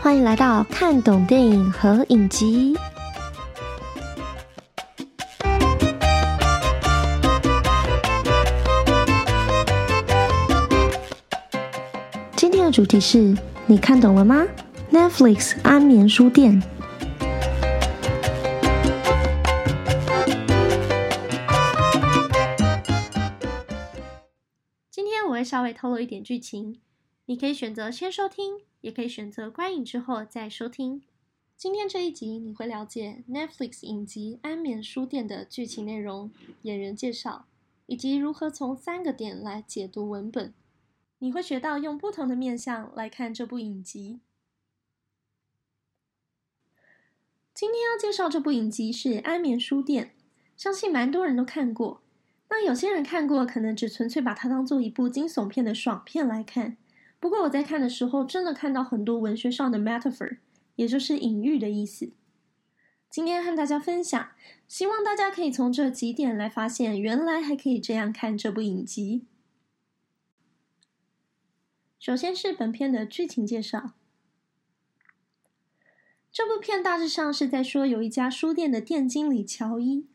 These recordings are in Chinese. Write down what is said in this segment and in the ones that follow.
欢迎来到看懂电影和影集。今天的主题是你看懂了吗？Netflix 安眠书店。今天我会稍微透露一点剧情，你可以选择先收听，也可以选择观影之后再收听。今天这一集你会了解 Netflix 影集《安眠书店》的剧情内容、演员介绍，以及如何从三个点来解读文本。你会学到用不同的面向来看这部影集。今天要介绍这部影集是《安眠书店》，相信蛮多人都看过。那有些人看过，可能只纯粹把它当做一部惊悚片的爽片来看。不过我在看的时候，真的看到很多文学上的 metaphor，也就是隐喻的意思。今天和大家分享，希望大家可以从这几点来发现，原来还可以这样看这部影集。首先是本片的剧情介绍。这部片大致上是在说，有一家书店的店经理乔伊，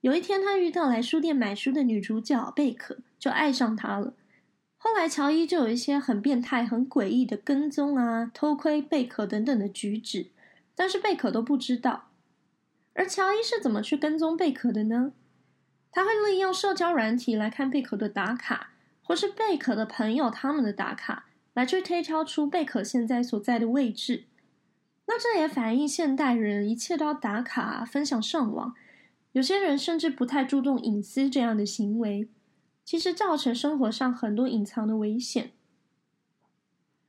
有一天他遇到来书店买书的女主角贝可，就爱上她了。后来乔伊就有一些很变态、很诡异的跟踪啊、偷窥贝可等等的举止，但是贝可都不知道。而乔伊是怎么去跟踪贝可的呢？他会利用社交软体来看贝可的打卡。或是贝可的朋友他们的打卡，来去推敲出贝可现在所在的位置。那这也反映现代人一切都要打卡分享上网，有些人甚至不太注重隐私这样的行为，其实造成生活上很多隐藏的危险。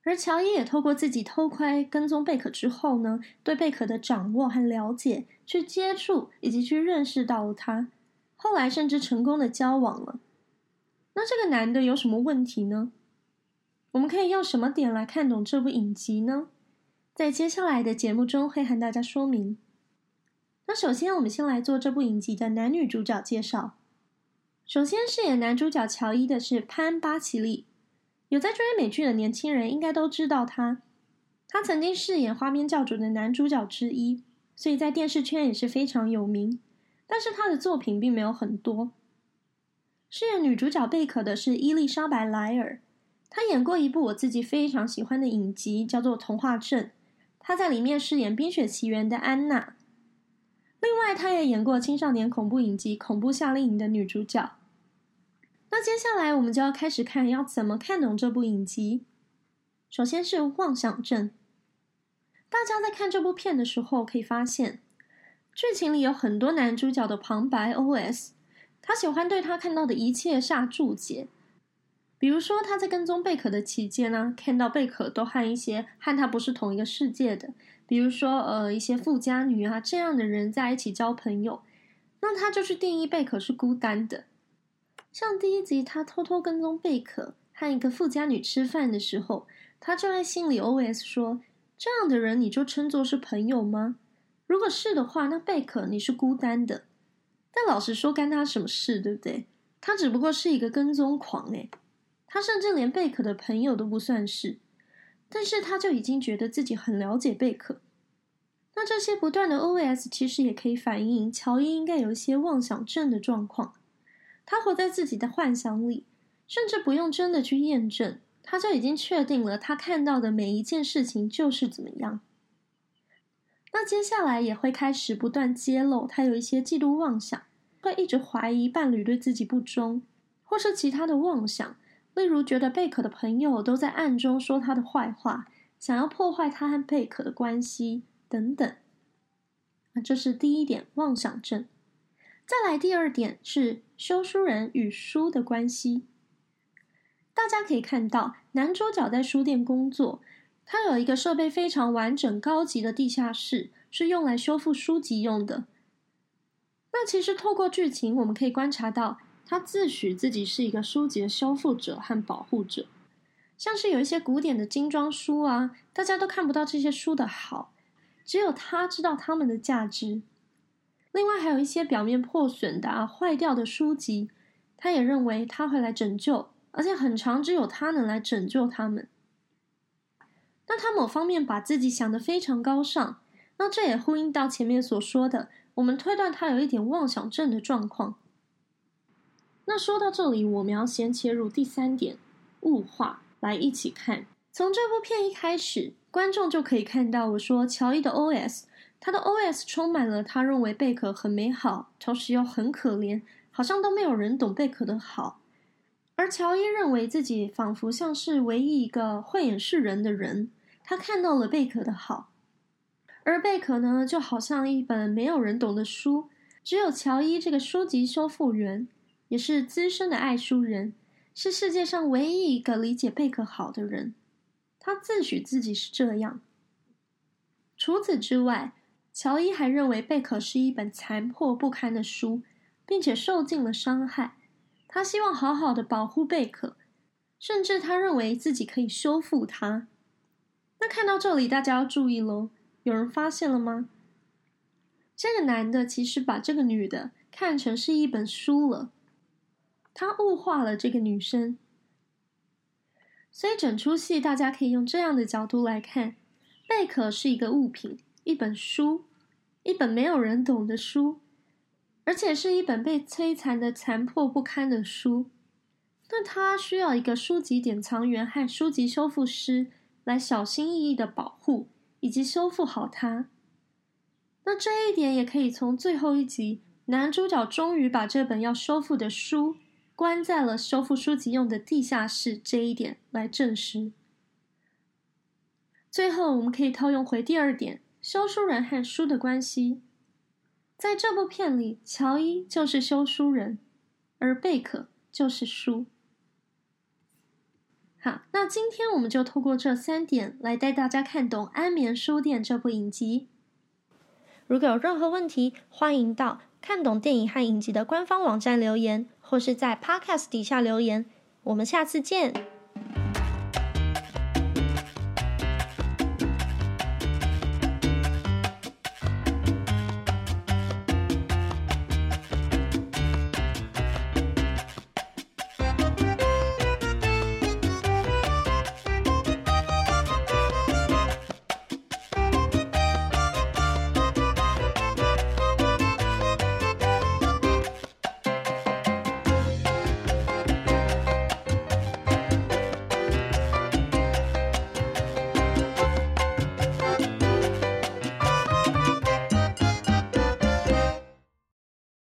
而乔伊也透过自己偷窥跟踪贝可之后呢，对贝可的掌握和了解，去接触以及去认识到了他，后来甚至成功的交往了。那这个男的有什么问题呢？我们可以用什么点来看懂这部影集呢？在接下来的节目中会和大家说明。那首先，我们先来做这部影集的男女主角介绍。首先饰演男主角乔伊的是潘巴奇利，有在追美剧的年轻人应该都知道他。他曾经饰演《花边教主》的男主角之一，所以在电视圈也是非常有名。但是他的作品并没有很多。饰演女主角贝可的是伊丽莎白·莱尔，她演过一部我自己非常喜欢的影集，叫做《童话镇》。她在里面饰演《冰雪奇缘》的安娜。另外，她也演过青少年恐怖影集《恐怖夏令营》的女主角。那接下来我们就要开始看要怎么看懂这部影集。首先是妄想症。大家在看这部片的时候，可以发现剧情里有很多男主角的旁白 OS。他喜欢对他看到的一切下注解，比如说他在跟踪贝壳的期间呢，看到贝壳都和一些和他不是同一个世界的，比如说呃一些富家女啊这样的人在一起交朋友，那他就去定义贝壳是孤单的。像第一集他偷偷跟踪贝壳和一个富家女吃饭的时候，他就在心里 OS 说：这样的人你就称作是朋友吗？如果是的话，那贝壳你是孤单的。但老实说，干他什么事，对不对？他只不过是一个跟踪狂，诶，他甚至连贝壳的朋友都不算是。但是他就已经觉得自己很了解贝壳。那这些不断的 OS 其实也可以反映乔伊应该有一些妄想症的状况。他活在自己的幻想里，甚至不用真的去验证，他就已经确定了他看到的每一件事情就是怎么样。那接下来也会开始不断揭露，他有一些嫉妒妄想，会一直怀疑伴侣对自己不忠，或是其他的妄想，例如觉得贝壳的朋友都在暗中说他的坏话，想要破坏他和贝壳的关系等等。这是第一点，妄想症。再来第二点是修书人与书的关系。大家可以看到，男主角在书店工作。他有一个设备非常完整、高级的地下室，是用来修复书籍用的。那其实透过剧情，我们可以观察到，他自诩自己是一个书籍的修复者和保护者。像是有一些古典的精装书啊，大家都看不到这些书的好，只有他知道他们的价值。另外，还有一些表面破损的、啊、坏掉的书籍，他也认为他会来拯救，而且很长只有他能来拯救他们。那他某方面把自己想得非常高尚，那这也呼应到前面所说的，我们推断他有一点妄想症的状况。那说到这里，我们要先切入第三点，物化，来一起看。从这部片一开始，观众就可以看到，我说乔伊的 O.S，他的 O.S 充满了他认为贝壳很美好，同时又很可怜，好像都没有人懂贝壳的好。而乔伊认为自己仿佛像是唯一一个慧眼识人的人，他看到了贝壳的好，而贝壳呢，就好像一本没有人懂的书，只有乔伊这个书籍修复员。也是资深的爱书人，是世界上唯一一个理解贝壳好的人。他自诩自己是这样。除此之外，乔伊还认为贝壳是一本残破不堪的书，并且受尽了伤害。他希望好好的保护贝壳，甚至他认为自己可以修复它。那看到这里，大家要注意喽，有人发现了吗？这个男的其实把这个女的看成是一本书了。他物化了这个女生，所以整出戏大家可以用这样的角度来看：贝壳是一个物品，一本书，一本没有人懂的书，而且是一本被摧残的残破不堪的书。那他需要一个书籍典藏员和书籍修复师来小心翼翼的保护以及修复好它。那这一点也可以从最后一集男主角终于把这本要修复的书。关在了修复书籍用的地下室这一点来证实。最后，我们可以套用回第二点：修书人和书的关系。在这部片里，乔伊就是修书人，而贝克就是书。好，那今天我们就透过这三点来带大家看懂《安眠书店》这部影集。如果有任何问题，欢迎到看懂电影和影集的官方网站留言。或是在 Podcast 底下留言，我们下次见。